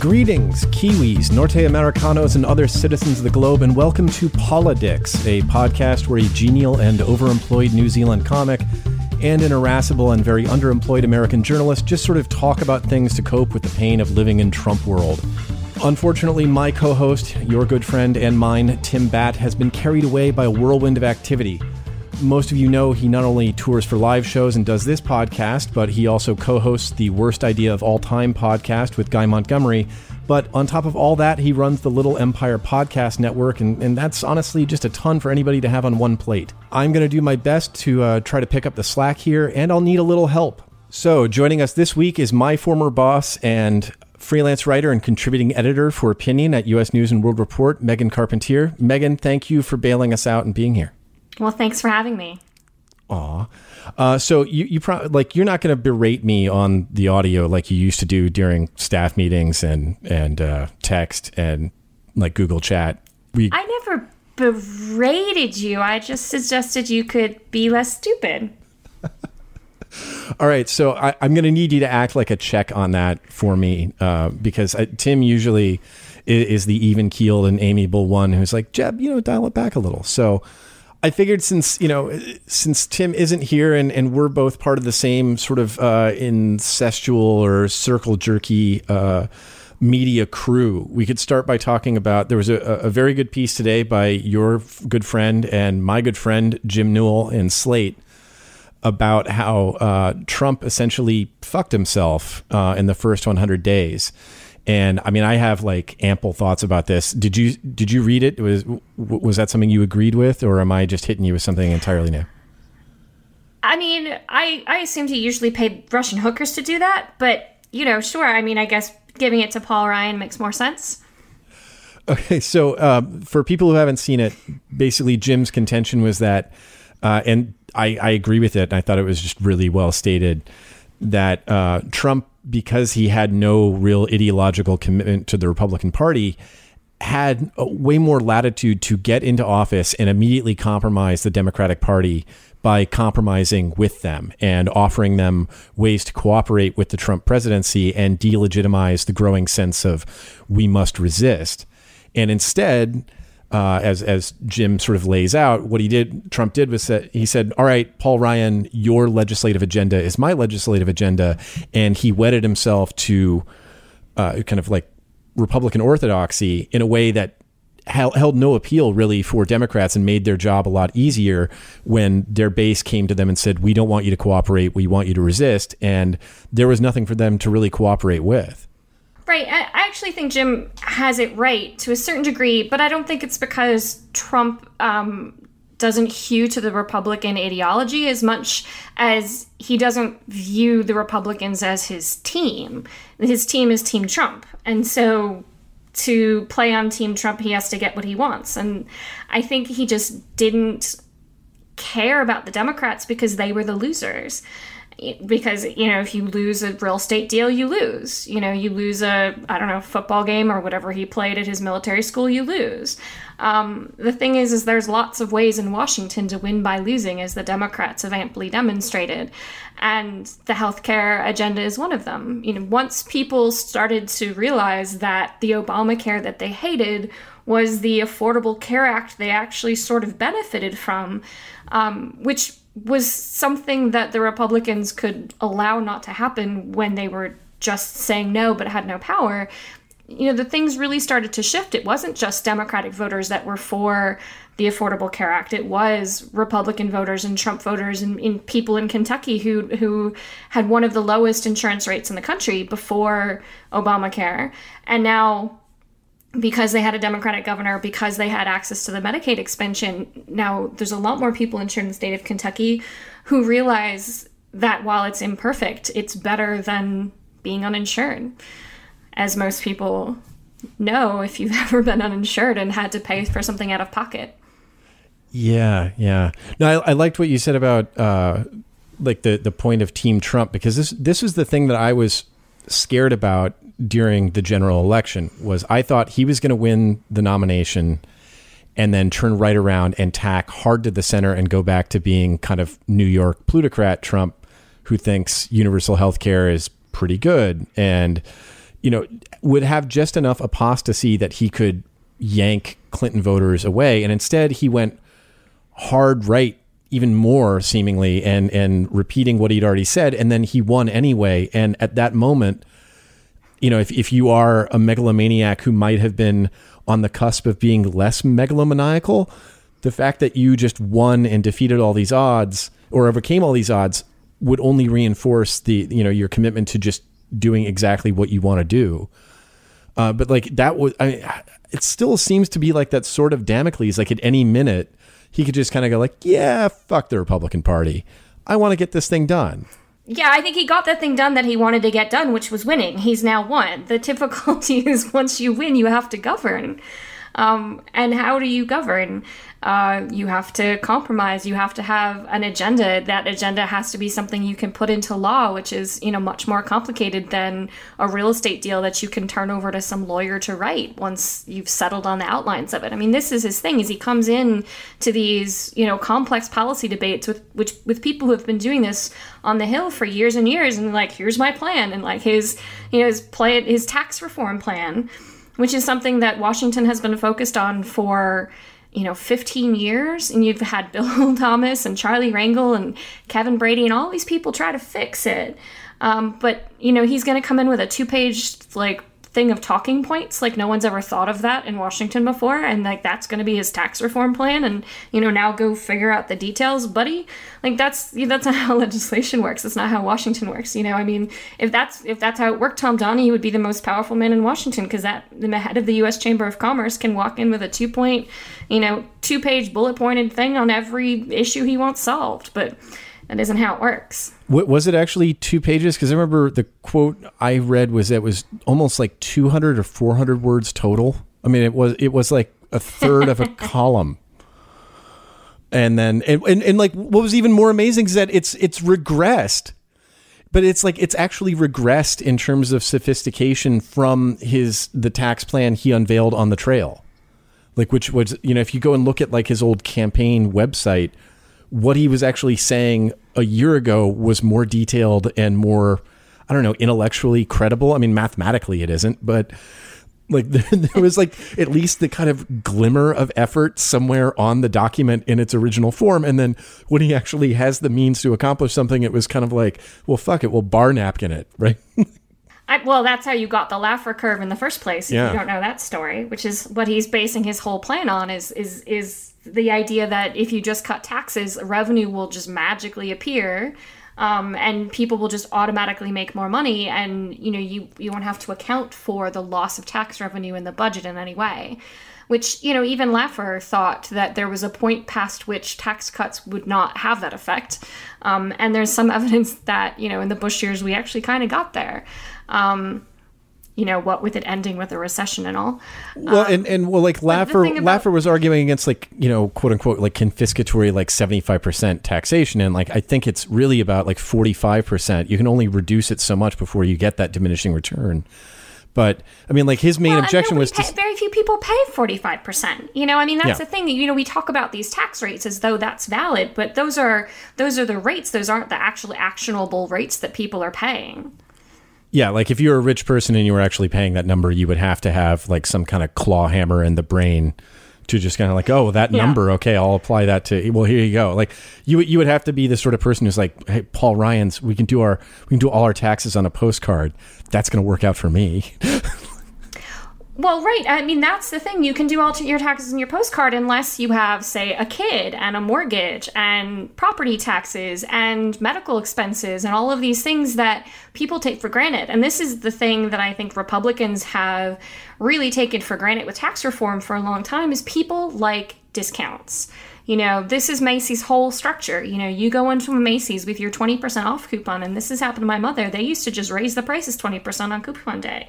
Greetings, Kiwis, Norte Americanos, and other citizens of the globe, and welcome to Politics, a podcast where a genial and overemployed New Zealand comic and an irascible and very underemployed American journalist just sort of talk about things to cope with the pain of living in Trump world. Unfortunately, my co host, your good friend and mine, Tim Batt, has been carried away by a whirlwind of activity. Most of you know he not only tours for live shows and does this podcast, but he also co hosts the Worst Idea of All Time podcast with Guy Montgomery. But on top of all that, he runs the Little Empire Podcast Network, and, and that's honestly just a ton for anybody to have on one plate. I'm going to do my best to uh, try to pick up the slack here, and I'll need a little help. So, joining us this week is my former boss and freelance writer and contributing editor for Opinion at U.S. News and World Report, Megan Carpentier. Megan, thank you for bailing us out and being here. Well, thanks for having me. Aw. Uh, so you you pro- like you're not going to berate me on the audio like you used to do during staff meetings and and uh, text and like Google Chat. We I never berated you. I just suggested you could be less stupid. All right, so I, am going to need you to act like a check on that for me uh, because I, Tim usually is, is the even keeled and amiable one who's like, Jeb, you know, dial it back a little. So I figured since you know since Tim isn't here and, and we're both part of the same sort of uh, incestual or circle jerky uh, media crew, we could start by talking about there was a, a, very good piece today by your good friend and my good friend Jim Newell in Slate about how uh, Trump essentially fucked himself uh, in the first 100 days. And I mean, I have like ample thoughts about this. Did you did you read it? Was was that something you agreed with, or am I just hitting you with something entirely new? I mean, I I assumed he usually paid Russian hookers to do that, but you know, sure. I mean, I guess giving it to Paul Ryan makes more sense. Okay, so um, for people who haven't seen it, basically Jim's contention was that, uh, and I, I agree with it. And I thought it was just really well stated that uh, Trump because he had no real ideological commitment to the Republican Party, had way more latitude to get into office and immediately compromise the Democratic Party by compromising with them and offering them ways to cooperate with the Trump presidency and delegitimize the growing sense of we must resist. And instead, uh, as as Jim sort of lays out, what he did, Trump did was that he said, "All right, Paul Ryan, your legislative agenda is my legislative agenda," and he wedded himself to uh, kind of like Republican orthodoxy in a way that held no appeal really for Democrats and made their job a lot easier when their base came to them and said, "We don't want you to cooperate. We want you to resist," and there was nothing for them to really cooperate with. Right. I, actually think Jim has it right to a certain degree, but I don't think it's because Trump um, doesn't hew to the Republican ideology as much as he doesn't view the Republicans as his team. His team is Team Trump. And so to play on Team Trump, he has to get what he wants. And I think he just didn't care about the Democrats because they were the losers because you know if you lose a real estate deal you lose. You know you lose a i don't know football game or whatever he played at his military school you lose. Um, the thing is is there's lots of ways in washington to win by losing as the democrats have amply demonstrated. And the healthcare agenda is one of them. You know once people started to realize that the obamacare that they hated was the affordable care act they actually sort of benefited from um, which was something that the Republicans could allow not to happen when they were just saying no but had no power. You know, the things really started to shift. It wasn't just Democratic voters that were for the Affordable Care Act. It was Republican voters and Trump voters and, and people in Kentucky who who had one of the lowest insurance rates in the country before Obamacare. And now because they had a Democratic governor, because they had access to the Medicaid expansion. Now, there's a lot more people insured in the state of Kentucky who realize that while it's imperfect, it's better than being uninsured. As most people know, if you've ever been uninsured and had to pay for something out of pocket. Yeah, yeah. No, I, I liked what you said about uh, like the the point of Team Trump because this this was the thing that I was scared about during the general election was I thought he was going to win the nomination and then turn right around and tack hard to the center and go back to being kind of New York plutocrat Trump who thinks universal health care is pretty good. And you know would have just enough apostasy that he could yank Clinton voters away. And instead he went hard right even more seemingly and and repeating what he'd already said. And then he won anyway. And at that moment you know if, if you are a megalomaniac who might have been on the cusp of being less megalomaniacal the fact that you just won and defeated all these odds or overcame all these odds would only reinforce the you know your commitment to just doing exactly what you want to do uh, but like that was I mean, it still seems to be like that sort of Damocles like at any minute he could just kind of go like, yeah, fuck the Republican Party. I want to get this thing done. Yeah, I think he got the thing done that he wanted to get done, which was winning. He's now won. The difficulty is once you win, you have to govern. Um, and how do you govern? uh, you have to compromise. You have to have an agenda. That agenda has to be something you can put into law, which is you know much more complicated than a real estate deal that you can turn over to some lawyer to write once you've settled on the outlines of it. I mean, this is his thing. Is he comes in to these you know complex policy debates with which with people who have been doing this on the hill for years and years, and like here's my plan, and like his you know his play his tax reform plan, which is something that Washington has been focused on for you know 15 years. And you've had bill thomas and charlie rangel and kevin brady and all these people try to fix it. Um, but you know he's going to come in with a two page like thing of talking points. Like no one's ever thought of that in washington before and like that's going to be his tax reform plan and you know now go figure out the details buddy. Like that's that's not how legislation works. That's not how washington works you know? I mean if that's if that's how it worked tom donohue would be the most powerful man in washington because that the head of the u.s chamber of commerce can walk in with a two point you know two page bullet pointed thing on every issue he wants solved. But that isn't how it works. Was it actually two pages? Because I remember the quote I read was it was almost like 200 or 400 words total. I mean, it was it was like a third of a column. And then and, and, and like what was even more amazing is that it's it's regressed but it's like it's actually regressed in terms of sophistication from his the tax plan he unveiled on the trail like which was you know if you go and look at like his old campaign website what he was actually saying a year ago was more detailed and more, I don't know, intellectually credible. I mean, mathematically it isn't, but like there was like at least the kind of glimmer of effort somewhere on the document in its original form. And then when he actually has the means to accomplish something, it was kind of like, well, fuck it, we'll bar napkin it, right? I, well, that's how you got the Laffer curve in the first place. If yeah. you don't know that story, which is what he's basing his whole plan on, is is is the idea that if you just cut taxes, revenue will just magically appear. Um, and people will just automatically make more money and you know you you won't have to account for the loss of tax revenue in the budget in any way which you know even Laffer thought that there was a point past which tax cuts would not have that effect um, and there's some evidence that you know in the bush years we actually kind of got there um, you know what with it ending with a recession and all. Well, um, and and well, like Laffer about- Laffer was arguing against like you know quote unquote like confiscatory like seventy five percent taxation, and like I think it's really about like forty five percent. You can only reduce it so much before you get that diminishing return. But I mean, like his main well, objection was pay, to, very few people pay forty five percent. You know, I mean that's yeah. the thing. You know, we talk about these tax rates as though that's valid, but those are those are the rates. Those aren't the actually actionable rates that people are paying. Yeah, like if you're a rich person and you were actually paying that number, you would have to have like some kind of claw hammer in the brain to just kind of like, oh, that yeah. number, okay, I'll apply that to. Well, here you go. Like you, you would have to be the sort of person who's like, hey, Paul Ryan's, we can do our, we can do all our taxes on a postcard. That's going to work out for me. Well, right. I mean, that's the thing. You can do all your taxes in your postcard unless you have, say, a kid and a mortgage and property taxes and medical expenses and all of these things that people take for granted. And this is the thing that I think Republicans have really taken for granted with tax reform for a long time is people like discounts. You know, this is Macy's whole structure. You know, you go into Macy's with your 20% off coupon, and this has happened to my mother. They used to just raise the prices 20% on coupon day.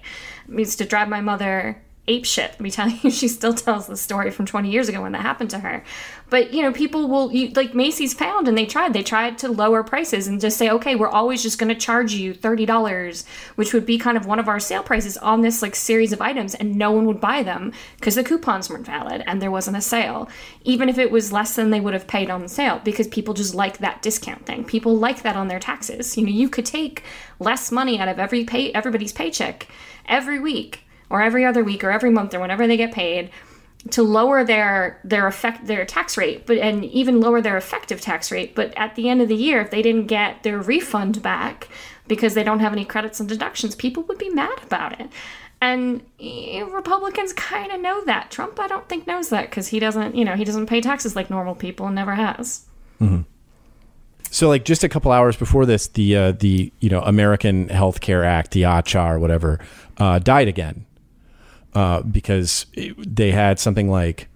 It used to drive my mother ape shit. Let me tell you, she still tells the story from 20 years ago when that happened to her. But, you know, people will, you, like Macy's found and they tried. They tried to lower prices and just say, okay, we're always just going to charge you $30, which would be kind of one of our sale prices on this like series of items. And no one would buy them because the coupons weren't valid and there wasn't a sale, even if it was less than they would have paid on the sale because people just like that discount thing. People like that on their taxes. You know, you could take less money out of every pay, everybody's paycheck every week or every other week or every month or whenever they get paid to lower their their effect their tax rate but and even lower their effective tax rate. But at the end of the year if they didn't get their refund back because they don't have any credits and deductions people would be mad about it. And eh, republicans kind of know that. Trump i don't think knows that because he doesn't you know he doesn't pay taxes like normal people and never has. Mm-hmm. So, like just a couple hours before this, the uh, the you know American Health Care Act, the ACHA or whatever, uh, died again uh, because they had something like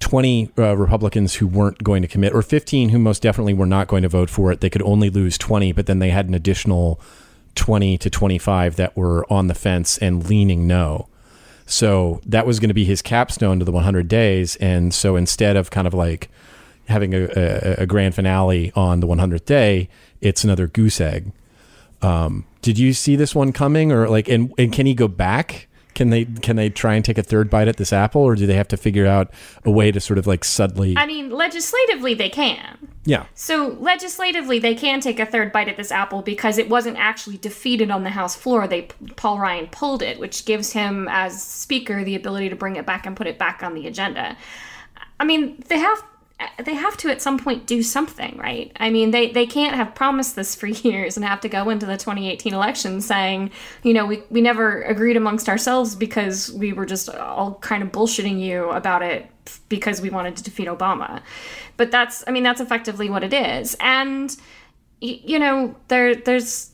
20 uh, Republicans who weren't going to commit, or 15 who most definitely were not going to vote for it. They could only lose 20, but then they had an additional 20 to 25 that were on the fence and leaning no. So that was going to be his capstone to the 100 days. And so instead of kind of like having a, a, a grand finale on the 100th day, it's another goose egg. Um, did you see this one coming, or like, and, and can he go back? Can they can they try and take a third bite at this apple, or do they have to figure out a way to sort of like subtly? I mean, legislatively they can. Yeah. So legislatively they can take a third bite at this apple because it wasn't actually defeated on the House floor. They Paul Ryan pulled it, which gives him as Speaker the ability to bring it back and put it back on the agenda. I mean, they have Uh, they have to at some point do something, right? I mean, they, they can't have promised this for years and have to go into the 2018 election saying, you know, we, we never agreed amongst ourselves because we were just all kind of bullshitting you about it because we wanted to defeat Obama. But that's, I mean, that's effectively what it is. And, you know, there there's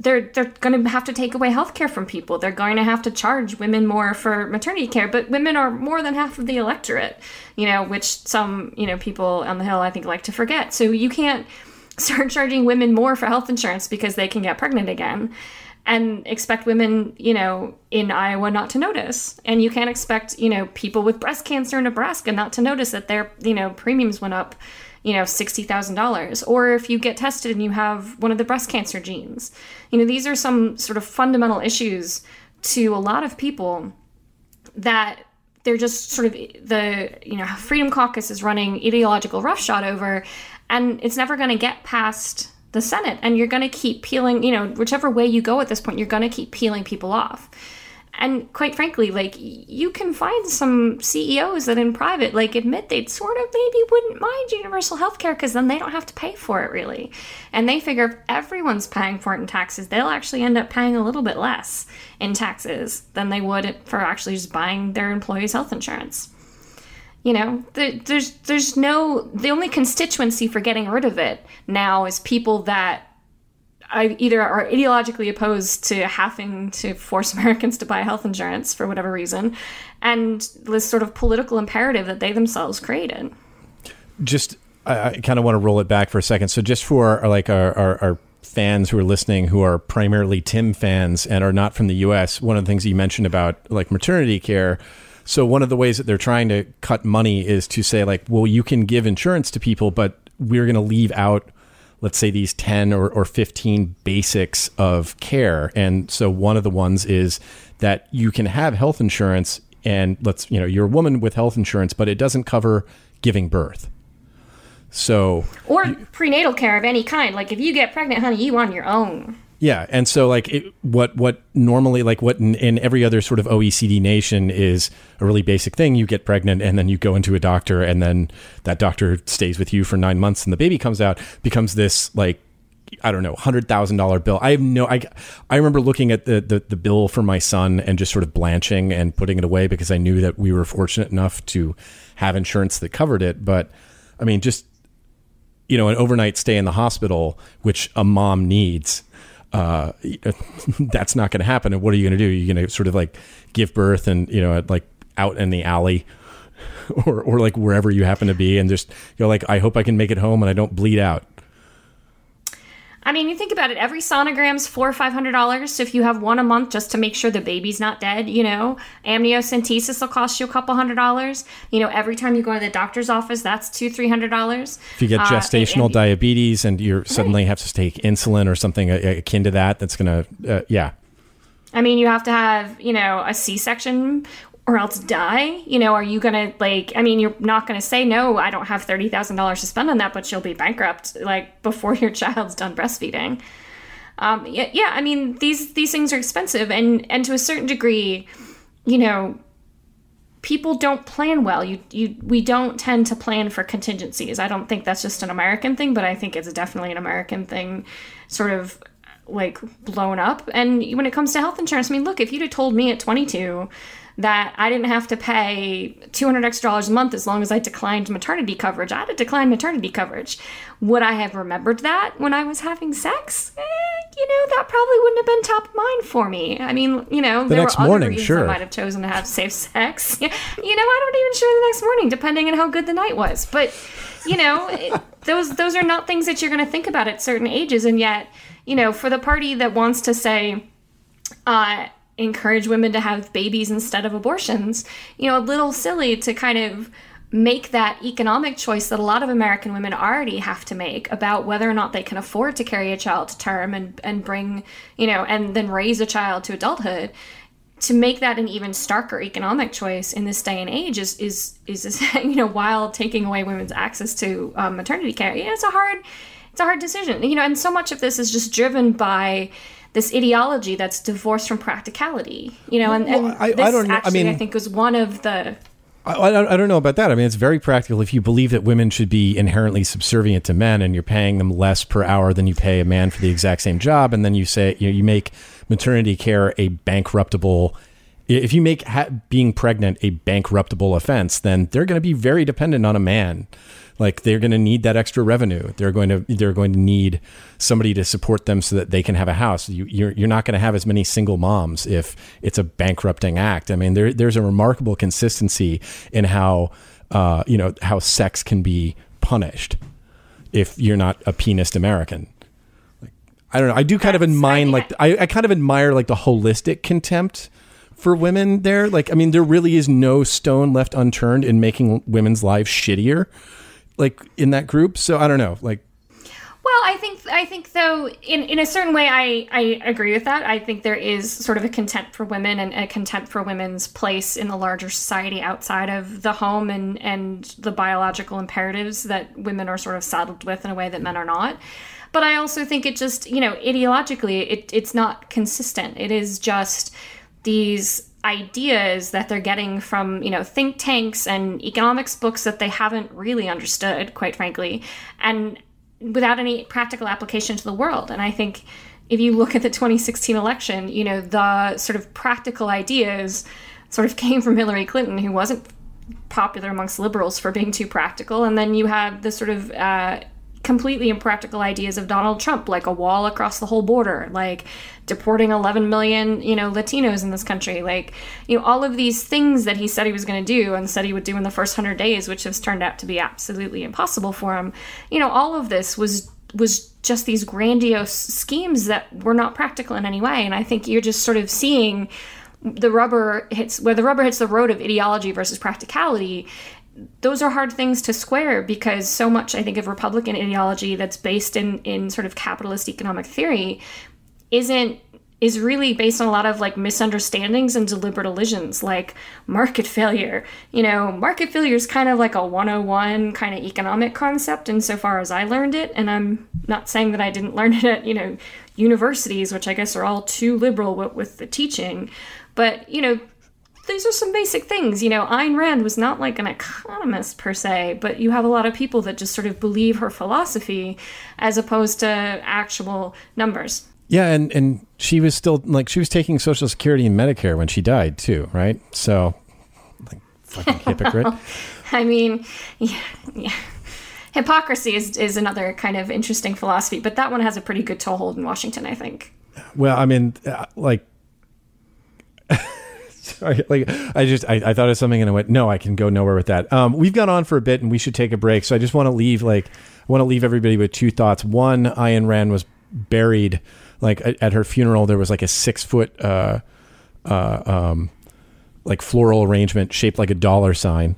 they're they're going to have to take away health care from people. They're going to have to charge women more for maternity care, but women are more than half of the electorate, you know, which some, you know, people on the hill I think like to forget. So you can't start charging women more for health insurance because they can get pregnant again and expect women, you know, in Iowa not to notice. And you can't expect, you know, people with breast cancer in Nebraska not to notice that their, you know, premiums went up you know, $60,000. Or if you get tested and you have one of the breast cancer genes. You know, these are some sort of fundamental issues to a lot of people that they're just sort of the, you know, Freedom Caucus is running ideological roughshod over, and it's never going to get past the Senate. And you're going to keep peeling, you know, whichever way you go at this point, you're going to keep peeling people off and quite frankly like you can find some ceos that in private like admit they'd sort of maybe wouldn't mind universal health care because then they don't have to pay for it really. And they figure if everyone's paying for it in taxes they'll actually end up paying a little bit less in taxes than they would for actually just buying their employees health insurance. You know there's there's no the only constituency for getting rid of it now is people that Either are ideologically opposed to having to force Americans to buy health insurance for whatever reason, and this sort of political imperative that they themselves created. Just, I, I kind of want to roll it back for a second. So, just for like our, our, our fans who are listening who are primarily Tim fans and are not from the U.S., one of the things you mentioned about like maternity care. So, one of the ways that they're trying to cut money is to say, like, well, you can give insurance to people, but we're going to leave out let's say these 10 or, or 15 basics of care. And so one of the ones is that you can have health insurance and let's you know you're a woman with health insurance but it doesn't cover giving birth. So or prenatal care of any kind. Like if you get pregnant honey you on your own yeah, and so like it, what what normally like what in, in, every other sort of OECD nation is a really basic thing. You get pregnant and then you go into a doctor and then that doctor stays with you for nine months and the baby comes out becomes this like I don't know, hundred thousand dollar bill. I have no. I I remember looking at the, the the bill for my son and just sort of blanching and putting it away because I knew that we were fortunate enough to have insurance that covered it. But I mean, just you know, an overnight stay in the hospital, which a mom needs. Uh, that's not going to happen. And what are you going to do? You're going to sort of like give birth and you know, like out in the alley or or like wherever you happen to be, and just you're like, I hope I can make it home and I don't bleed out. I mean, you think about it. Every sonogram's four or five hundred dollars. So if you have one a month just to make sure the baby's not dead, you know, amniocentesis will cost you a couple hundred dollars. You know, every time you go to the doctor's office, that's two three hundred dollars. If you get gestational uh, and, diabetes and you suddenly right. have to take insulin or something akin to that, that's gonna, uh, yeah. I mean, you have to have, you know, a C section or else die? You know, are you to like I mean, you're not to say no, I don't have $30,000 to spend on that, but you'll be bankrupt like before your child's done breastfeeding. Um, yeah, yeah, I mean, these these things are expensive and and to a certain degree, you know, people don't plan well. You you we don't tend to plan for contingencies. I don't think that's just an American thing, but I think it's definitely an American thing sort of like blown up. And when it comes to health insurance, I mean, look, if you'd have told me at 22 that I didn't have to pay 200 extra dollars a month as long as I declined maternity coverage. I had to decline maternity coverage. Would I have remembered that when I was having sex? Eh, you know, that probably wouldn't have been top of mind for me. I mean, you know, the there next were other morning, reasons sure. I might have chosen to have safe sex. you know, I don't even sure the next morning, depending on how good the night was. But you know, it, those those are not things that you're going to think about at certain ages, and yet, you know, for the party that wants to say. Uh, encourage women to have babies instead of abortions. You know, a little silly to kind of make that economic choice that a lot of American women already have to make about whether or not they can afford to carry a child to term and, and bring, you know, and then raise a child to adulthood. To make that an even starker economic choice in this day and age is is is you know while taking away women's access to um, maternity care. Yeah, it's a hard it's a hard decision. You know, and so much of this is just driven by this ideology that's divorced from practicality. You know, and, well, and I, this I don't, actually I, mean, I think was one of the I, I, don't know about that. I mean, it's very practical. If you believe that women should be inherently subservient to men, and you're paying them less per hour than you pay a man for the exact same job, and then you say you, know, you make maternity care a bankruptable. If you make ha- being pregnant a bankruptable offense, then they're going to be very dependent on a man like they're going to need that extra revenue. They're going to they're going to need somebody to support them so that they can have a house. You, you're you're not going to have as many single moms if it's a bankrupting act. I mean, there there's a remarkable consistency in how uh, you know how sex can be punished if you're not a pianist American. Like, I don't know. I do kind That's, of admire like I, I kind of admire like the holistic contempt for women there. Like, I mean, there really is no stone left unturned in making women's lives shittier like in that group. So I don't know, like. Well, I think I think though in, in a certain way I, I agree with that. I think there is sort of a contempt for women and a contempt for women's place in the larger society outside of the home and, and the biological imperatives that women are sort of saddled with in a way that men are not. But I also think it just, you know, ideologically it, it's not consistent. It is just these ideas that they're getting from you know think tanks and economics books that they haven't really understood quite frankly and without any practical application to the world. And i think if you look at the 2016 election you know the sort of practical ideas sort of came from hillary clinton who wasn't popular amongst liberals for being too practical. And then you have the sort of uh, completely impractical ideas of Donald Trump, like a wall across the whole border, like deporting 11 million, you know, Latinos in this country, like, you know, all of these things that he said he was going to do and said he would do in the first 100 days, which has turned out to be absolutely impossible for him. You know, all of this was was just these grandiose schemes that were not practical in any way. And I think you're just sort of seeing the rubber hits where the rubber hits the road of ideology versus practicality those are hard things to square because so much I think of Republican ideology that's based in in sort of capitalist economic theory isn't is really based on a lot of like misunderstandings and deliberate illusions like market failure. You know, market failure is kind of like a 101 kind of economic concept insofar as I learned it. And I'm not saying that I didn't learn it at, you know, universities, which I guess are all too liberal with, with the teaching. But, you know, these are some basic things. You know, Ayn Rand was not like an economist per se, but you have a lot of people that just sort of believe her philosophy as opposed to actual numbers. Yeah, and and she was still like she was taking Social Security and Medicare when she died too, right? So, like fucking hypocrite. I mean, yeah, yeah. Hypocrisy is, is another kind of interesting philosophy, but that one has a pretty good toehold in Washington, I think. Well, I mean, uh, like, sorry, like I just I, I thought of something and I went, no, I can go nowhere with that. Um, we've gone on for a bit and we should take a break, so I just want to leave like I want to leave everybody with two thoughts. One, Ayn Rand was buried like at, at her funeral. There was like a six foot uh, uh, um, like floral arrangement shaped like a dollar sign.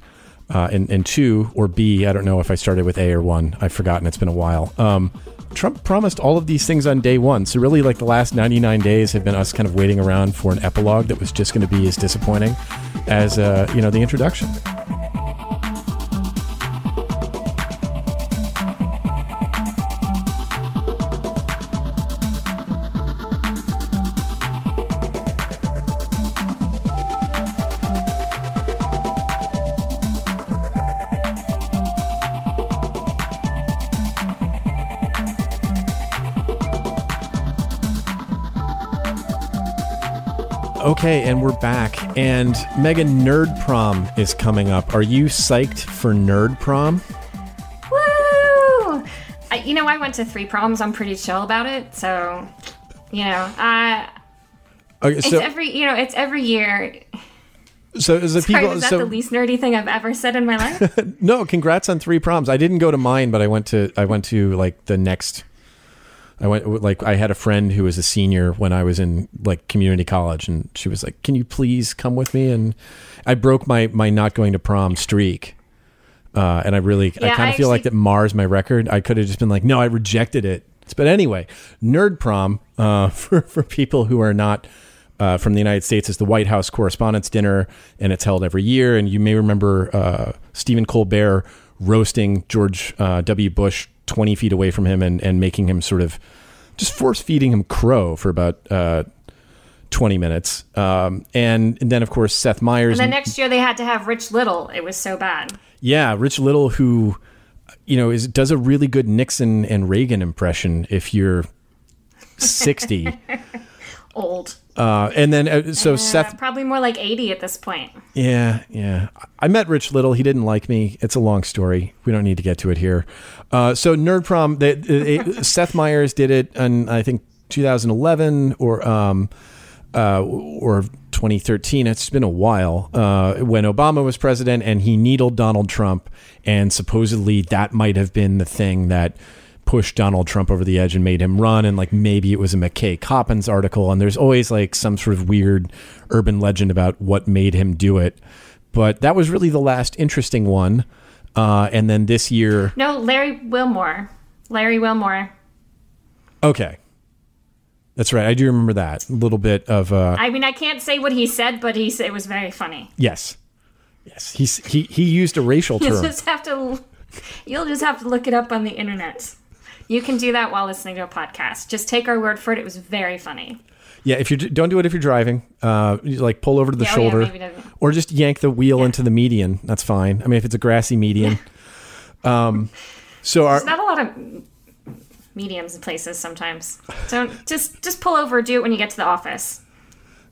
Uh, and, and two or B, I don't know if I started with A or one. I've forgotten. It's been a while. Um, Trump promised all of these things on day one. So really, like the last 99 days have been us kind of waiting around for an epilogue that was just going to be as disappointing as uh, you know the introduction. Okay, and we're back. And Megan, Nerd Prom is coming up. Are you psyched for Nerd Prom? Woo! I, you know, I went to three proms. I'm pretty chill about it. So, you know, I. Okay, it's every you know, it's every year. so is the Sorry, people was that so the least nerdy thing I've ever said in my life? no, congrats on three proms. I didn't go to mine, but I went to I went to like the next. I went like I had a friend who was a senior when I was in like community college, and she was like, "Can you please come with me?" And I broke my my not going to prom streak, uh, and I really I kind of feel like that mars my record. I could have just been like, "No, I rejected it." But anyway, nerd prom uh, for for people who are not. Uh, from the United States is the White House Correspondents' Dinner, and it's held every year. And you may remember uh, Stephen Colbert roasting George uh, W. Bush 20 feet away from him and, and making him sort of just force feeding him crow for about uh, 20 minutes. Um, and, and then, of course, Seth Meyers. and then next year they had to have Rich Little. It was so bad. yeah, Rich Little, who, you know, is does a really good Nixon and Reagan impression if you're 60. Old. Uh, and then, uh, so Uh, Seth probably more like 80 at this point. Yeah, yeah. I met Rich Little. He didn't like me. It's a long story. We don't need to get to it here. Uh, so Nerd Prom, they, they, Seth Meyers did it in I think 2011 or um, uh, or 2013. It's been a while uh, when Obama was president, and he needled Donald Trump, and supposedly that might have been the thing that pushed Donald Trump over the edge and made him run. And like maybe it was a McKay Coppins article. And there's always like some sort of weird urban legend about what made him do it. But that was really the last interesting one. Uh, and then this year, No, Larry Wilmore. Larry Wilmore. okay. That's right. I do remember that. A little bit of, uh, I mean, I can't say what he said, but he said it was very funny. yes. Yes. He's, he, he used a racial term. You'll term. just have to you'll just have to look it up on the internet. You can do that while listening to a podcast. Just take our word for it. It was very funny. Yeah. If you don't do it if you're driving, uh, you like pull over to the Yeah, oh, yeah, shoulder or just yank the wheel into the median. That's fine. I mean, if it's a grassy median. um, so our, There's not a lot of mediums in places sometimes. Don't just just pull over. Do it when you get to the office.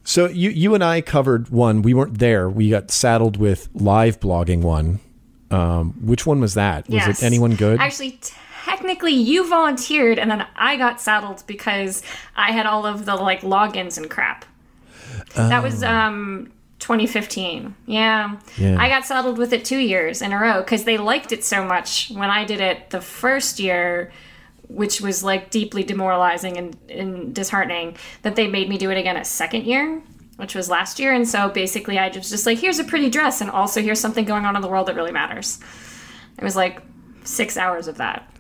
So you you and I covered one. We weren't there. We got saddled with live blogging one. Um, which one was that? Was Yes. it anyone good? Actually, technically, you volunteered, and then I got saddled because I had all of the like logins and crap. That was um 2015. Yeah. Yeah. I got saddled with it two years in a row because they liked it so much when I did it the first year, which was like deeply demoralizing and, and disheartening, that they made me do it again a second year. Which was last year, and so basically, I just just like here's a pretty dress, and also here's something going on in the world that really matters. It was like six hours of that.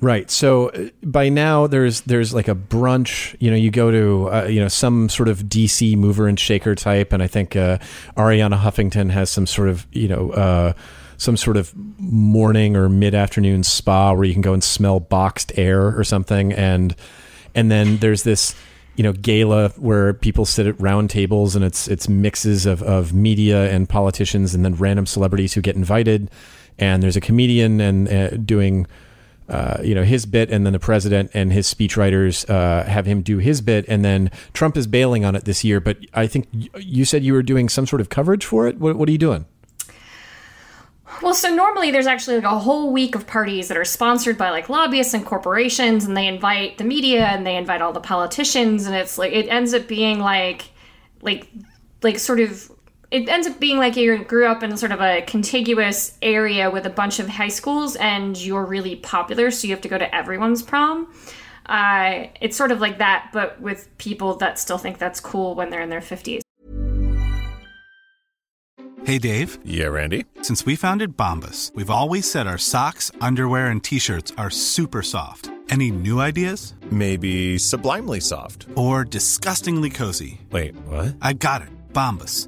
Right. So uh, by now there's there's like a brunch. You know, you go to uh, you know some sort of DC mover and shaker type, and I think uh, Arianna Huffington has some sort of you know uh, some sort of morning or mid afternoon spa where you can go and smell boxed air or something, and and then there's this you know gala where people sit at round tables and it's it's mixes of, of media and politicians and then random celebrities who get invited and there's a comedian and uh, doing uh, you know his bit and then the president and his speechwriters uh, have him do his bit. And then Trump is bailing on it this year. But I think you said you were doing some sort of coverage for it. What, what are you doing? Well, so normally there's actually like a whole week of parties that are sponsored by like lobbyists and corporations, and they invite the media and they invite all the politicians, and it's like it ends up being like, like, like sort of. It ends up being like you grew up in sort of a contiguous area with a bunch of high schools, and you're really popular, so you have to go to everyone's prom. Uh, it's sort of like that, but with people that still think that's cool when they're in their 50s. Hey, Dave. Yeah, Randy. Since we founded Bombas, we've always said our socks, underwear, and t shirts are super soft. Any new ideas? Maybe sublimely soft. Or disgustingly cozy. Wait, what? I got it. Bombas.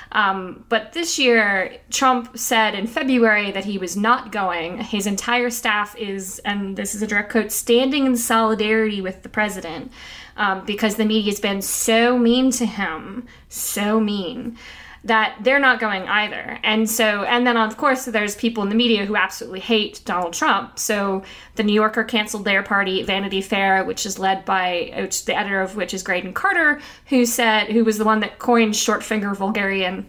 Um, but this year, Trump said in February that he was not going. His entire staff is, and this is a direct quote, standing in solidarity with the president um, because the media's been so mean to him, so mean that they're not going either. And so, and then of course, there's people in the media who absolutely hate Donald Trump. So the New Yorker canceled their party, Vanity Fair, which is led by, which the editor of which is Graydon Carter, who said, who was the one that coined short finger vulgarian.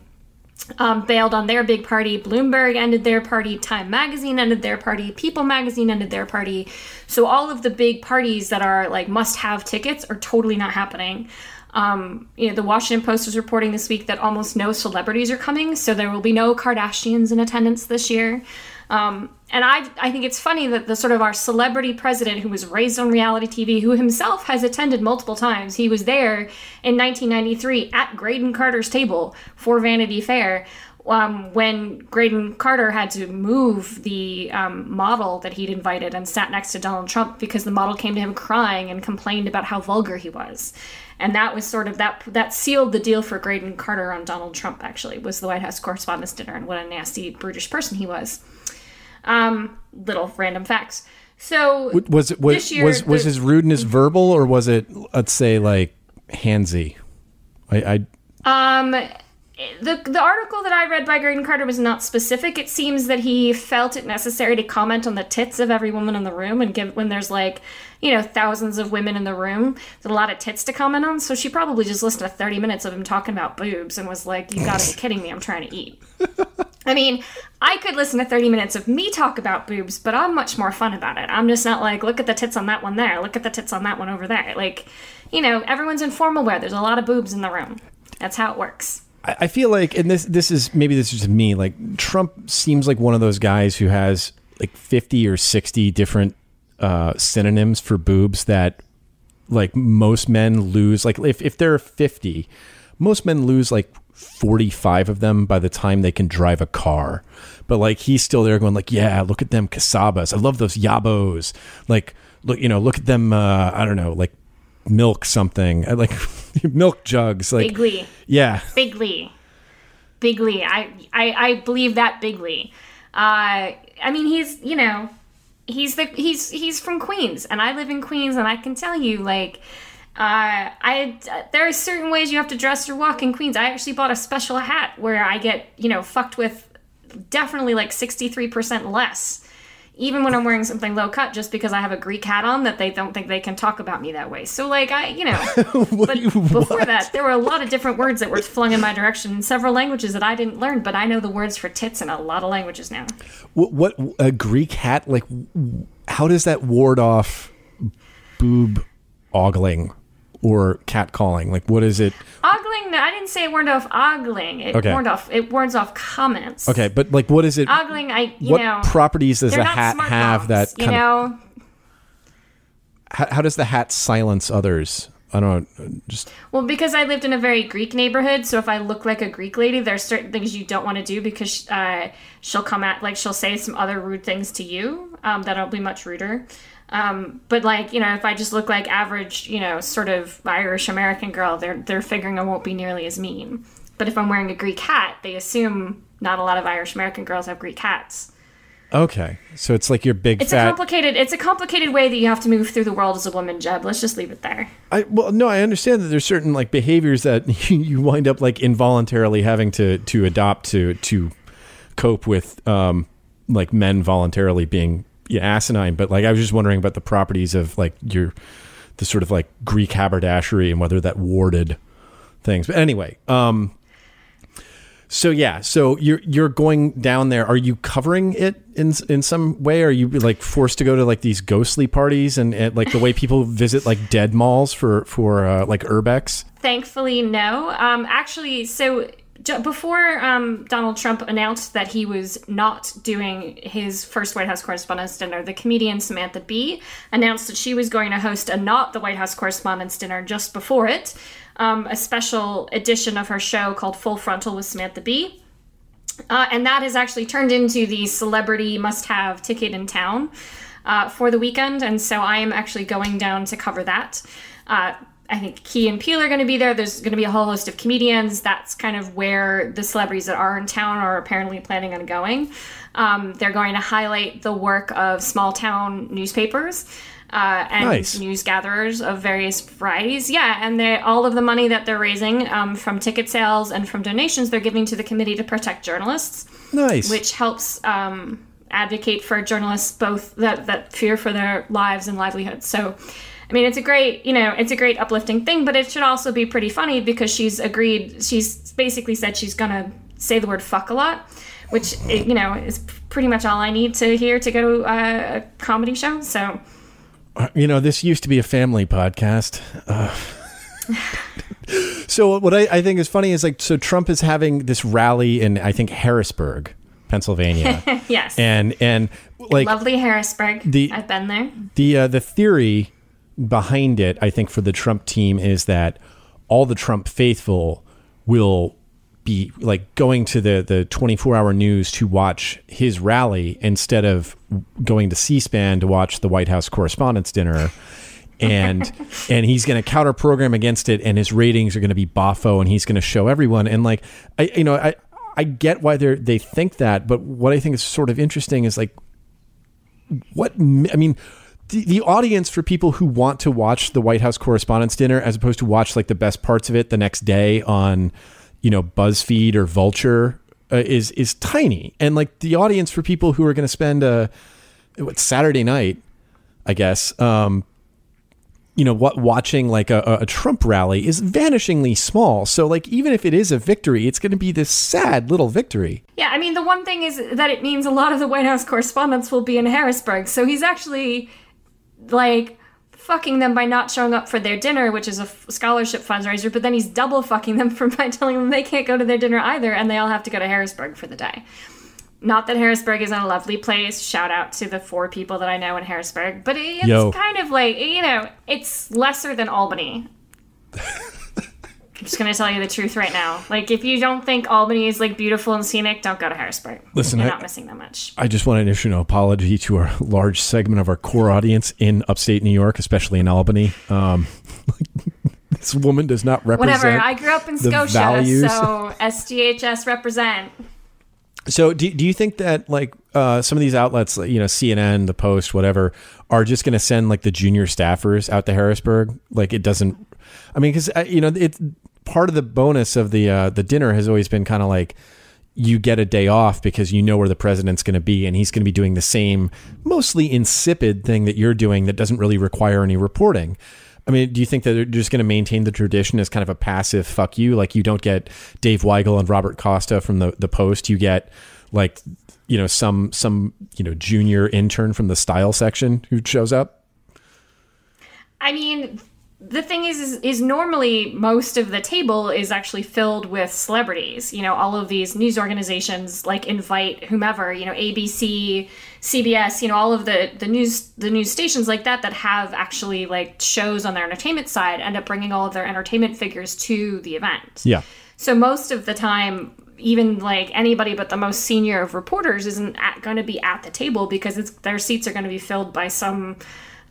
Um, bailed on their big party. Bloomberg ended their party. Time Magazine ended their party. People Magazine ended their party. So all of the big parties that are like must-have tickets are totally not happening. Um, you know, the Washington Post is reporting this week that almost no celebrities are coming, so there will be no Kardashians in attendance this year. Um, and I, I think it's funny that the sort of our celebrity president who was raised on reality TV, who himself has attended multiple times, he was there in 1993 at Graydon Carter's table for Vanity Fair. Um, when Graydon Carter had to move the um, model that he'd invited and sat next to Donald Trump because the model came to him crying and complained about how vulgar he was and that was sort of that that sealed the deal for Graydon Carter on Donald Trump. Actually, was the White House Correspondents' Dinner and what a nasty, brutish person he was. Um, little random facts. So was it was year, was, was the, his rudeness verbal or was it let's say like handsy? I, I um the the article that I read by Graydon Carter was not specific. It seems that he felt it necessary to comment on the tits of every woman in the room, and give when there's like, you know, thousands of women in the room, there's a lot of tits to comment on. So she probably just listened to 30 minutes of him talking about boobs and was like, "You gotta be kidding me! I'm trying to eat." I mean, I could listen to 30 minutes of me talk about boobs, but I'm much more fun about it. I'm just not like, look at the tits on that one there, look at the tits on that one over there. Like, you know, everyone's in formal wear. There's a lot of boobs in the room. That's how it works. I feel like, and this this is maybe this is just me. Like Trump seems like one of those guys who has like fifty or sixty different uh, synonyms for boobs that like most men lose. Like if if there are fifty, most men lose like forty five of them by the time they can drive a car. But like he's still there going like, yeah, look at them casabas. I love those yabos. Like look, you know, look at them. Uh, I don't know, like milk something like milk jugs like bigly yeah. Bigly bigly I, I i believe that bigly uh i mean he's you know he's the he's he's from queens and i live in queens and i can tell you like uh, I there are certain ways you have to dress or walk in Queens. I actually bought a special hat where I get you know fucked with definitely like sixty three percent less even when I'm wearing something low cut, just because I have a Greek hat on, that they don't think they can talk about me that way. So, like, I, you know, but before that, there were a lot of different words that were flung in my direction in several languages that I didn't learn, but I know the words for tits in a lot of languages now. What, what a Greek hat? Like, how does that ward off boob ogling? or catcalling? Like, what is it? No, I didn't say it warned off ogling. It okay. warned off. It warns off comments. Okay, but like, what is it? Ogling. I. You what know, properties does the hat have dogs, that? you know. Of, how, how does the hat silence others? I don't know, just well because I lived in a very Greek neighborhood. So if I look like a Greek lady, there's certain things you don't want to do because uh, she'll come at like she'll say some other rude things to you um, that'll be much ruder. Um, but like you know, if I just look like average, you know, sort of Irish American girl, they're they're figuring I won't be nearly as mean. But if I'm wearing a Greek hat, they assume not a lot of Irish American girls have Greek hats. Okay, so it's like your big It's fat. a complicated. It's a complicated way that you have to move through the world as a woman, Jeb. Let's just leave it there. I well, no, I understand that there's certain like behaviors that you wind up like involuntarily having to to adopt to to cope with, um, like men voluntarily being yeah, asinine. But like, I was just wondering about the properties of like your the sort of like Greek haberdashery and whether that warded things. But anyway, um, so yeah, so you're you're going down there. Are you covering it in in some way? Are you like forced to go to like these ghostly parties and, and like the way people visit like dead malls for for uh, like urbex? Thankfully, no. Um, actually, so before um, Donald Trump announced that he was not doing his first White House Correspondents' Dinner, the comedian Samantha Bee announced that she was going to host a not the White House Correspondents' Dinner just before it, um, a special edition of her show called Full Frontal with Samantha Bee. Uh, and that has actually turned into the celebrity must have ticket in town uh, for the weekend. And so I am actually going down to cover that. Uh, I think Key and Peele are going to be there. There's going to be a whole host of comedians. That's kind of where the celebrities that are in town are apparently planning on going. Um, they're going to highlight the work of small town newspapers. Uh, and Nice. news gatherers of various varieties. Yeah, and they all of the money that they're raising um, from ticket sales and from donations, they're giving to the Committee to Protect Journalists Nice. which helps um, advocate for journalists both that, that fear for their lives and livelihoods. So, I mean, it's a great, you know, it's a great uplifting thing, but it should also be pretty funny because she's agreed, she's basically said she's gonna say the word fuck a lot, which, you know, is pretty much all I need to hear to go to a, comedy show. So, you know, this used to be a family podcast. Uh, so what I, I think is funny is like, so Trump is having this rally in I think Harrisburg, Pennsylvania, yes. and and like Lovely Harrisburg. the- I've been there. the uh, the theory behind it, I think, for the Trump team is that all the Trump faithful will be like going to the the 24 hour news to watch his rally instead of going to C-SPAN to watch the White House Correspondents' Dinner. and and he's going to counter program against it and his ratings are going to be boffo and he's going to show everyone and like I you know I I get why they they think that but what I think is sort of interesting is like what I mean the, audience for people who want to watch the White House Correspondents' Dinner as opposed to watch like the best parts of it the next day on you know BuzzFeed or Vulture uh, is is tiny. And like the audience for people who are going to spend a what Saturday night I guess um you know what watching like a, a- a Trump rally is vanishingly small. So like even if it is a victory it's going to be this sad little victory. Yeah, I mean, the one thing is that it means a lot of the White House correspondents will be in Harrisburg. So he's actually like fucking them by not showing up for their dinner, which is a f- scholarship fundraiser, but then he's double fucking them for by telling them they can't go to their dinner either and they all have to go to Harrisburg for the day. Not that Harrisburg isn't a lovely place. Shout out to the four people that I know in Harrisburg, but it's Yo. kind of like, you know, it's lesser than Albany. I'm just gonna tell you the truth right now. Like, if you don't think Albany is like beautiful and scenic, don't go to Harrisburg. Listen, you're I- not missing that much. I just want to issue an apology to our large segment of our core audience in upstate New York, especially in Albany. Um, this woman does not represent. Whatever. I grew up in Scotia, values. so SDHS represent. So, do, do you think that like uh, some of these outlets, you know, CNN, The Post, whatever, are just going to send like the junior staffers out to Harrisburg? Like, it doesn't. I mean, because you know, it's part of the bonus of the uh, the dinner has always been kind of like you get a day off because you know where the president's going to be, and he's going to be doing the same, mostly insipid thing that you're doing that doesn't really require any reporting. I mean, do you think that they're just going to maintain the tradition as kind of a passive fuck you? Like you don't get Dave Weigel and Robert Costa from the the Post. You get like you know some some you know junior intern from the style section who shows up. I mean, the thing is, is, is normally most of the table is actually filled with celebrities. You know, all of these news organizations like invite whomever. You know, ABC, CBS. You know, all of the the news the news stations like that that have actually like shows on their entertainment side end up bringing all of their entertainment figures to the event. Yeah, So most of the time, even like anybody but the most senior of reporters isn't going to be at the table because it's their seats are going to be filled by some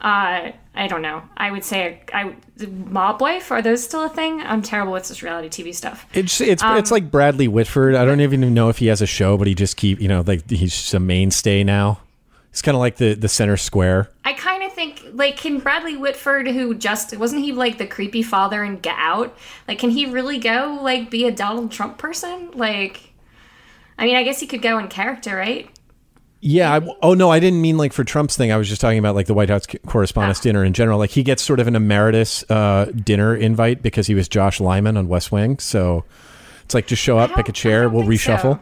Uh, I don't know. I would say I mob wife. Are those still a thing? I'm terrible with this reality TV stuff. It's it's um, it's like Bradley Whitford. I don't even know if he has a show, but he just keep you know like he's just a mainstay now. It's kind of like the the center square. I kind of think like can Bradley Whitford, who just wasn't he like the creepy father in Get Out? Like, can he really go like be a Donald Trump person? Like, I mean, I guess he could go in character, right? Yeah. I, oh no, I didn't mean like for Trump's thing. I was just talking about like the White House Correspondents' ah. Dinner in general. Like he gets sort of an emeritus uh, dinner invite because he was Josh Lyman on West Wing. So it's like just show up, pick a chair, we'll reshuffle. So.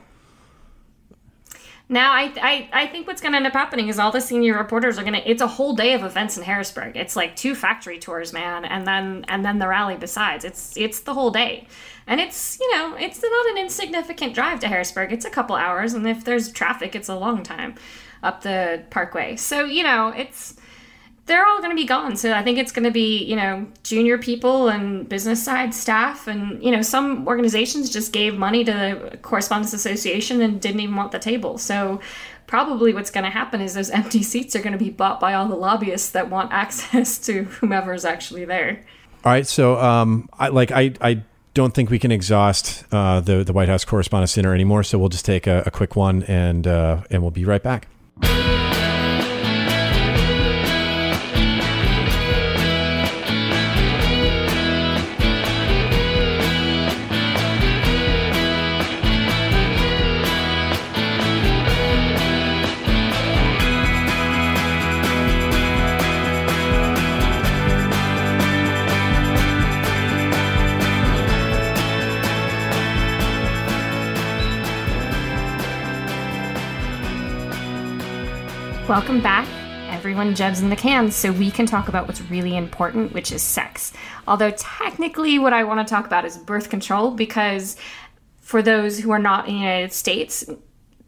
Now, I, I, I think what's going to end up happening is all the senior reporters are going to. It's a whole day of events in Harrisburg. It's like two factory tours, man, and then and then the rally. Besides, it's it's the whole day, and it's you know it's not an insignificant drive to Harrisburg. It's a couple hours, and if there's traffic, it's a long time up the Parkway. So you know it's they're all going to be gone. So I think it's going to be, you know, junior people and business side staff. And, you know, some organizations just gave money to the Correspondents Association and didn't even want the table. So probably what's going to happen is those empty seats are going to be bought by all the lobbyists that want access to whomever is actually there. All right. So, um, I like, I, I, don't think we can exhaust uh, the the White House Correspondents' Dinner anymore, so we'll just take a, a quick one and uh, and we'll be right back. Welcome back, everyone. Jeb's in the can, so we can talk about what's really important, which is sex. Although, technically, what I want to talk about is birth control because for those who are not in the United States,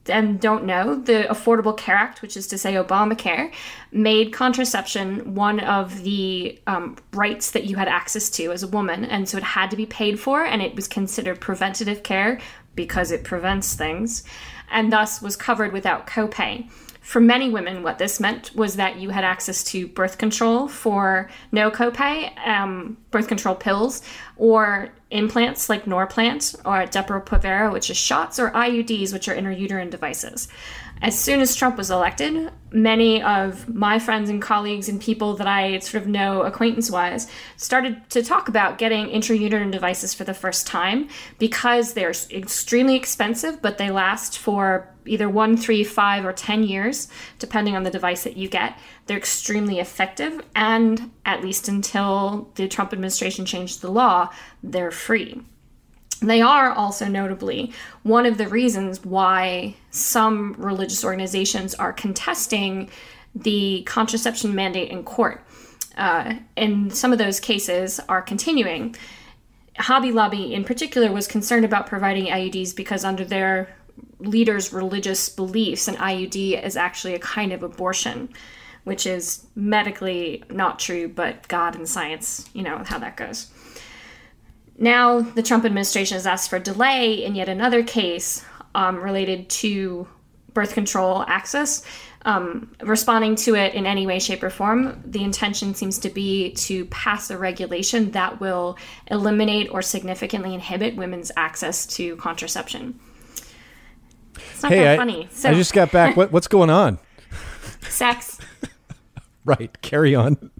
and don't know, the Affordable Care Act, which is to say Obamacare, made contraception one of the um, rights that you had access to as a woman. And so it had to be paid for, and it was considered preventative care because it prevents things, and thus was covered without copay. For many women, what this meant was that you had access to birth control for no copay, um, birth control pills, or implants like Norplant or Depo-Provera, which is shots, or IUDs, which are intrauterine devices. As soon as Trump was elected, many of my friends and colleagues and people that I sort of know acquaintance wise started to talk about getting intrauterine devices for the first time because they're extremely expensive, but they last for either one, three, five, or 10 years, depending on the device that you get. They're extremely effective, and at least until the Trump administration changed the law, they're free. They are also notably one of the reasons why some religious organizations are contesting the contraception mandate in court. Uh, and some of those cases are continuing. Hobby Lobby, in particular, was concerned about providing IUDs because, under their leaders' religious beliefs, an IUD is actually a kind of abortion, which is medically not true, but God and science, you know how that goes. Now, the Trump administration has asked for a delay in yet another case um, related to birth control access. Um, responding to it in any way, shape, or form, the intention seems to be to pass a regulation that will eliminate or significantly inhibit women's access to contraception. It's not hey, that I, funny. So. I just got back. What, what's going on? Sex. right. Carry on.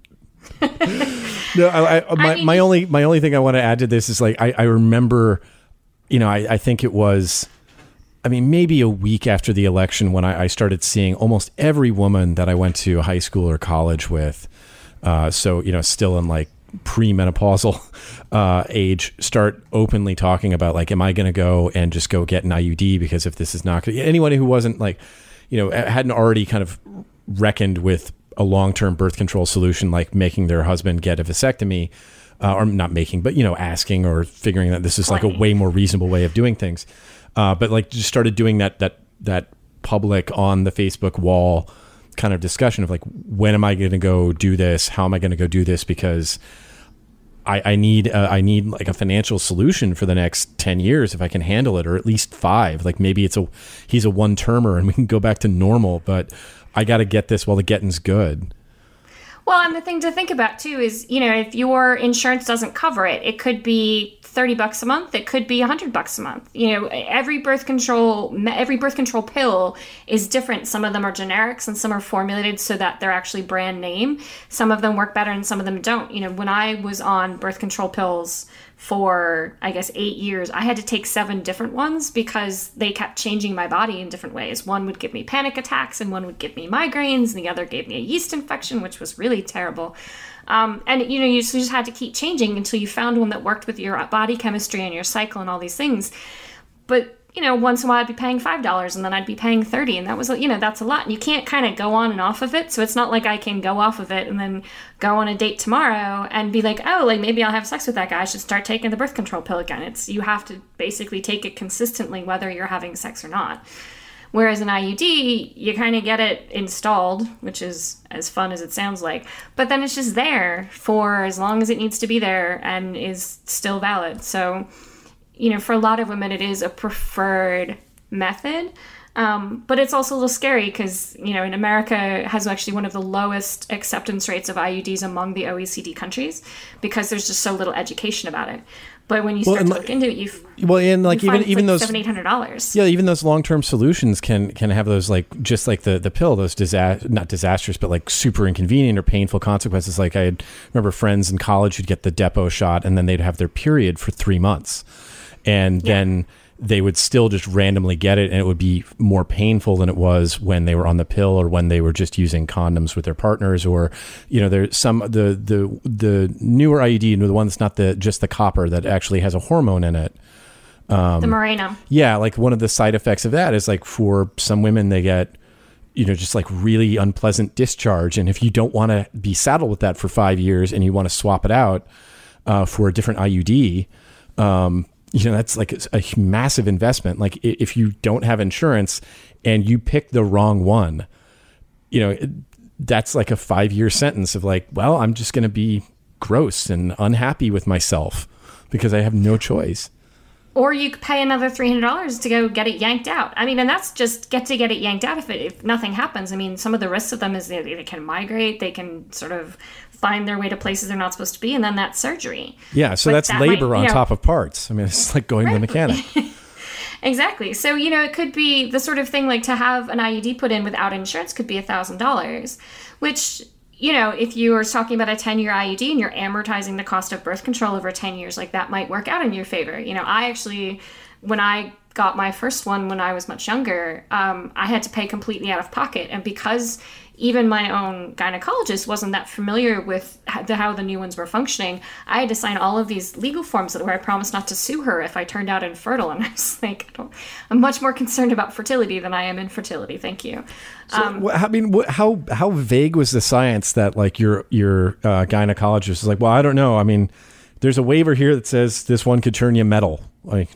No, I, I, my, I mean, my only my only thing I want to add to this is like I, I remember, you know, I, I think it was, I mean, maybe a week after the election when I, I started seeing almost every woman that I went to high school or college with, uh, so you know, still in like premenopausal uh, age start openly talking about like, am I going to go and just go get an IUD because if this is not anyone who wasn't like, you know, hadn't already kind of reckoned with a long term birth control solution like making their husband get a vasectomy. Uh, or not making, but you know, asking or figuring that this is like a way more reasonable way of doing things. Uh, but like, just started doing that that that public on the Facebook wall kind of discussion of like, when am I going to go do this? How am I going to go do this? Because I, I need uh, I need like a financial solution for the next ten years if I can handle it, or at least five. Like maybe it's a he's a one termer and we can go back to normal, but I got to get this while the getting's good. Well, and the thing to think about too is, you know, if your insurance doesn't cover it, it could be 30 bucks a month, it could be 100 bucks a month. You know, every birth control every birth control pill is different. Some of them are generics and some are formulated so that they're actually brand name. Some of them work better and some of them don't. You know, when I was on birth control pills for I guess 8 years, I had to take seven different ones because they kept changing my body in different ways. One would give me panic attacks and one would give me migraines and the other gave me a yeast infection which was really terrible. Um, and you know, you just had to keep changing until you found one that worked with your body chemistry and your cycle and all these things. But you know, once in a while I'd be paying five dollars and then I'd be paying thirty, and that was you know that's a lot. And you can't kind of go on and off of it, so it's not like I can go off of it and then go on a date tomorrow and be like, oh, like maybe I'll have sex with that guy. I should start taking the birth control pill again. It's you have to basically take it consistently whether you're having sex or not. Whereas an IUD, you kind of get it installed, which is as fun as it sounds like, but then it's just there for as long as it needs to be there and is still valid. So, you know, for a lot of women, it is a preferred method. Um, but it's also a little scary because, you know, in America has actually one of the lowest acceptance rates of IUDs among the OECD countries because there's just so little education about it. But when you start well, to look into it, you well, and like even even like those seven eight hundred dollars. Yeah, even those long term solutions can can have those like just like the the pill, those disaster not disastrous, but like super inconvenient or painful consequences. Like I had, remember friends in college who'd get the Depo shot, and then they'd have their period for three months, and yeah. then they would still just randomly get it and it would be more painful than it was when they were on the pill or when they were just using condoms with their partners or you know there's some the the the newer IUD the one that's not the just the copper that actually has a hormone in it um, the Mirena yeah like one of the side effects of that is like for some women they get you know just like really unpleasant discharge and if you don't want to be saddled with that for five years and you want to swap it out uh, for a different IUD um, you know that's like a massive investment. Like if you don't have insurance and you pick the wrong one you know that's like a 5 year sentence of like well i'm just going to be gross and unhappy with myself because i have no choice or you pay another $300 to go get it yanked out. I mean, and that's just get to get it yanked out if it, if nothing happens. I mean, some of the risks of them is they, they can migrate, they can sort of find their way to places they're not supposed to be, and then that's surgery. Yeah, so but that's that labor might, on know, top of parts. I mean, it's like going right. to the mechanic. exactly. So, you know, it could be the sort of thing like to have an IUD put in without insurance could be a $1,000, which you know, if you are talking about a 10 year IUD and you're amortizing the cost of birth control over 10 years, like that might work out in your favor. You know, I actually, when I got my first one when I was much younger, um, I had to pay completely out of pocket. And because even my own gynecologist wasn't that familiar with how the new ones were functioning. I had to sign all of these legal forms where I promised not to sue her if I turned out infertile. And I was like, I am much more concerned about fertility than I am infertility. Thank you. So, um, I mean, how how vague was the science that like your your uh, gynecologist is like? Well, I don't know. I mean, there's a waiver here that says this one could turn you metal. Like,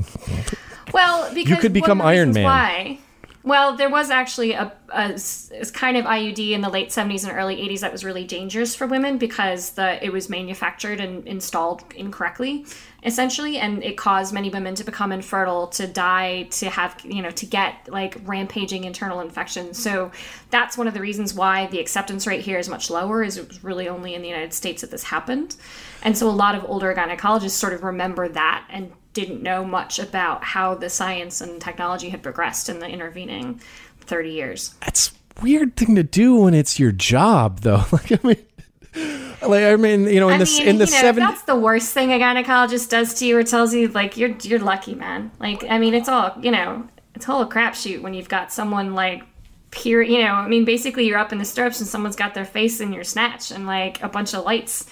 well, because you could become Iron Man. Why well, there was actually a, a, a, kind of IUD in the late 70s and early 80s that was really dangerous for women because the it was manufactured and installed incorrectly, essentially, and it caused many women to become infertile, to die, to have you know to get like rampaging internal infections. So that's one of the reasons why the acceptance rate here is much lower. Is it was really only in the United States that this happened, and so a lot of older gynecologists sort of remember that and didn't know much about how the science and technology had progressed in the intervening 30 years. That's weird thing to do when it's your job though. Like I mean like I mean, you know, in I the mean, in the 70- that's the worst thing a gynecologist does to you or tells you like you're you're lucky, man. Like I mean, it's all, you know, it's all a crapshoot when you've got someone like pure, you know, I mean, basically you're up in the stirrups and someone's got their face in your snatch and like a bunch of lights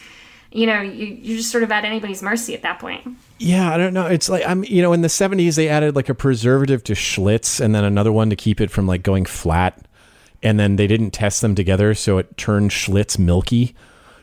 you know, you, you're just sort of at anybody's mercy at that point. Yeah, I don't know. It's like I'm, you know, in the '70s they added like a preservative to Schlitz, and then another one to keep it from like going flat, and then they didn't test them together, so it turned Schlitz milky,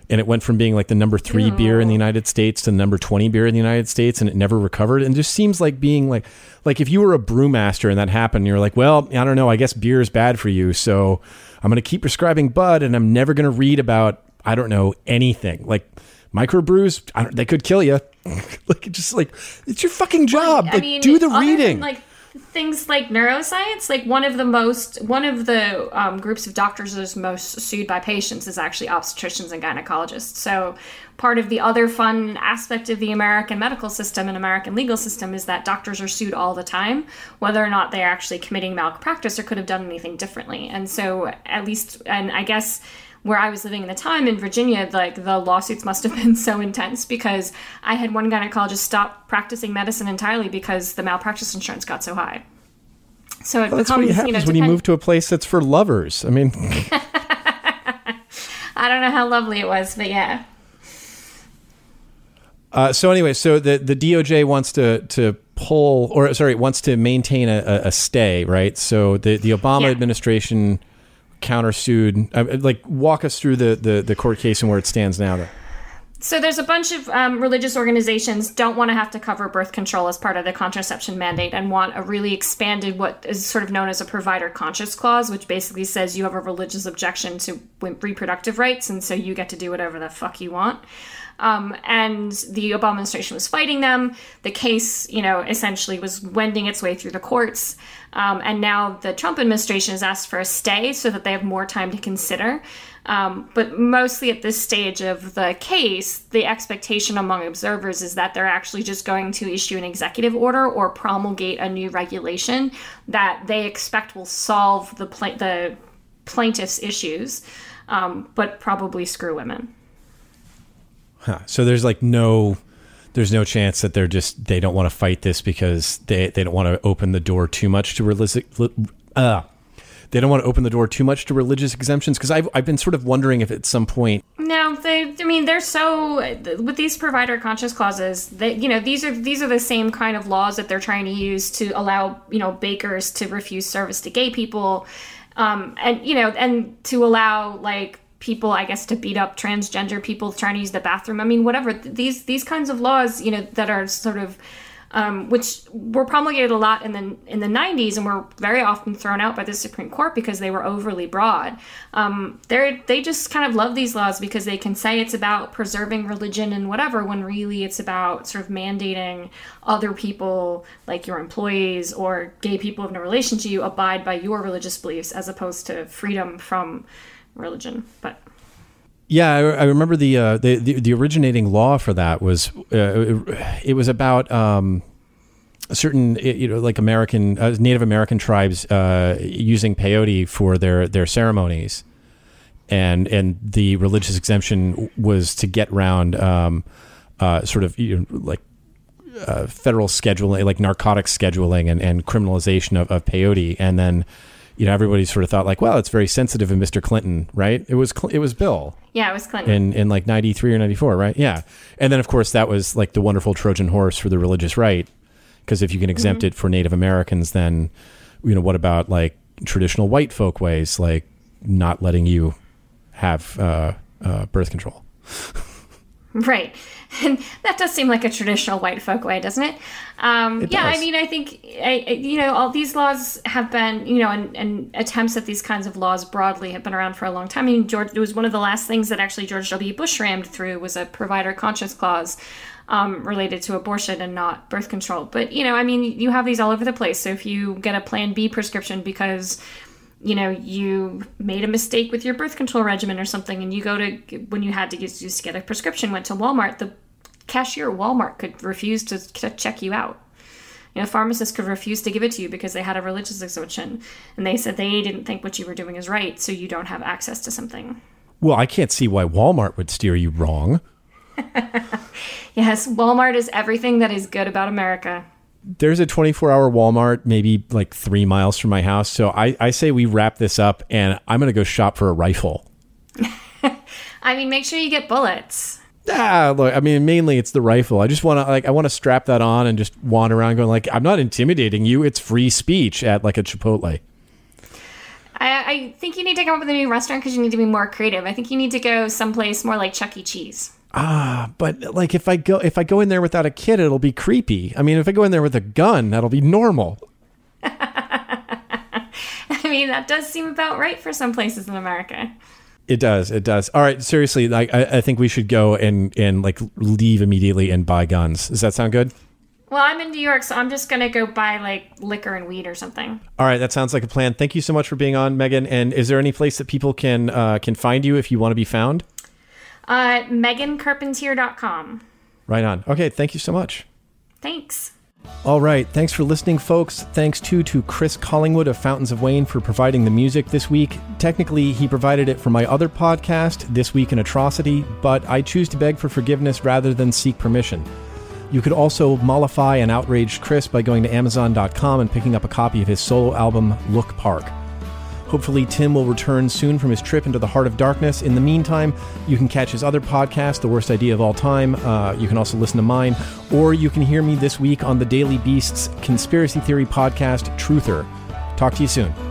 and it went from being like the number three Ew. beer in the United States to the number twenty beer in the United States, and it never recovered. And just seems like being like, like if you were a brewmaster and that happened, you're like, well, I don't know, I guess beer is bad for you, so I'm going to keep prescribing Bud, and I'm never going to read about I don't know anything like microbrews, they could kill you. like just like it's your fucking job. Well, like mean, do the reading. like things like neuroscience, like one of the most, one of the um, groups of doctors that is most sued by patients is actually obstetricians and gynecologists. So part of the other fun aspect of the American medical system and American legal system is that doctors are sued all the time, whether or not they're actually committing malpractice or could have done anything differently. And so at least, and I guess where I was living at the time in Virginia, like the lawsuits must have been so intense because I had one gynecologist stop practicing medicine entirely because the malpractice insurance got so high. So it Well, that's what happens you know, when you move to a place that's for lovers. I mean, I don't know how lovely it was, but yeah. uh, so anyway, so the the DOJ wants to to pull, or sorry, wants to maintain a, a, a stay, right? So the the Obama Yeah. administration countersued. Uh, like, walk us through the, the the court case and where it stands now. Though. So there's a bunch of um, religious organizations don't want to have to cover birth control as part of the contraception mandate and want a really expanded what is sort of known as a provider conscience clause, which basically says you have a religious objection to reproductive rights, and so you get to do whatever the fuck you want. Um, and the Obama administration was fighting them. The case, you know, essentially was wending its way through the courts. Um, and now the Trump administration has asked for a stay so that they have more time to consider. Um, but mostly at this stage of the case, the expectation among observers is that they're actually just going to issue an executive order or promulgate a new regulation that they expect will solve the pla- the plaintiffs' issues, um, but probably screw women. Huh. So there's like no, there's no chance that they're just they don't want to fight this because they they don't want to open the door too much to religious. Uh, they don't want to open the door too much to religious exemptions because I've I've been sort of wondering if at some point No, they. I mean, they're so with these provider conscience clauses. That you know, these are these are the same kind of laws that they're trying to use to allow you know bakers to refuse service to gay people, um, and you know, and to allow like people, I guess, to beat up transgender people trying to use the bathroom. I mean, whatever these these kinds of laws, you know, that are sort of um, which were promulgated a lot in the in the 90s and were very often thrown out by the Supreme Court because they were overly broad. Um, they they just kind of love these laws because they can say it's about preserving religion and whatever, when really it's about sort of mandating other people, like your employees or gay people in a relation to you, abide by your religious beliefs as opposed to freedom from religion. But Yeah, I, I remember the, uh, the the the originating law for that was uh, it, it was about um, certain you know like American uh, Native American tribes uh, using peyote for their their ceremonies, and and the religious exemption was to get around um, uh, sort of you know, like uh, federal scheduling, like narcotics scheduling and, and criminalization of, of peyote, and then you know everybody sort of thought like, well, it's very sensitive in Mr. Clinton, right? It was it was Bill yeah, it was Clinton. in in like 93 or 94 right yeah and then of course that was like the wonderful trojan horse for the religious right because if you can exempt it for native americans then you know what about like traditional white folk ways like not letting you have uh, uh, birth control Right. And that does seem like a traditional white folk way, doesn't it? Um, It yeah, I mean, I think, I, I- you know, all these laws have been, you know, and, and attempts at these kinds of laws broadly have been around for a long time. I mean, George, it was one of the last things that actually George W. Bush rammed through was a provider conscience clause um, related to abortion and not birth control. But, you know, I mean, you have these all over the place. So if you get a Plan B prescription because you know you made a mistake with your birth control regimen or something and you go to when you had to use, just get a prescription went to walmart the cashier at walmart could refuse to, to check you out. You know pharmacists could refuse to give it to you because they had a religious exemption and they said they didn't think what you were doing is right so you don't have access to something. Well i can't see why walmart would steer you wrong. Yes walmart is everything that is good about america there's a 24 hour walmart maybe like three miles from my house so i, I say we wrap this up and i'm going to go shop for a rifle i mean make sure you get bullets Ah, look, I mean, mainly it's the rifle. I just want to like, I want to strap that on and just wander around going like, I'm not intimidating you. It's free speech at like a Chipotle. I, I think you need to come up with a new restaurant because you need to be more creative. I think you need to go someplace more like Chuck E. Cheese. But like, if I go, if I go in there without a kid, it'll be creepy. I mean, if I go in there with a gun, that'll be normal. I mean, that does seem about right for some places in America. It does. It does. All right. Seriously, like, I, I think we should go and and like leave immediately and buy guns. Does that sound good? Well, I'm in New York, so I'm just gonna go buy like liquor and weed or something. All right, that sounds like a plan. Thank you so much for being on, Megan. And is there any place that people can uh, can find you if you want to be found? Uh, MeganCarpentier.com. Right on. Okay, thank you so much. Thanks. All right, thanks for listening, folks. Thanks too to Chris Collingwood of Fountains of Wayne for providing the music this week. Technically, he provided it for my other podcast, This Week in Atrocity, but I choose to beg for forgiveness rather than seek permission. You could also mollify an outraged Chris by going to Amazon.com and picking up a copy of his solo album, Look Park. Hopefully, Tim will return soon from his trip into the heart of darkness. In the meantime, you can catch his other podcast, The Worst Idea of All Time. Uh, you can also listen to mine, or you can hear me this week on the Daily Beast's conspiracy theory podcast, Truther. Talk to you soon.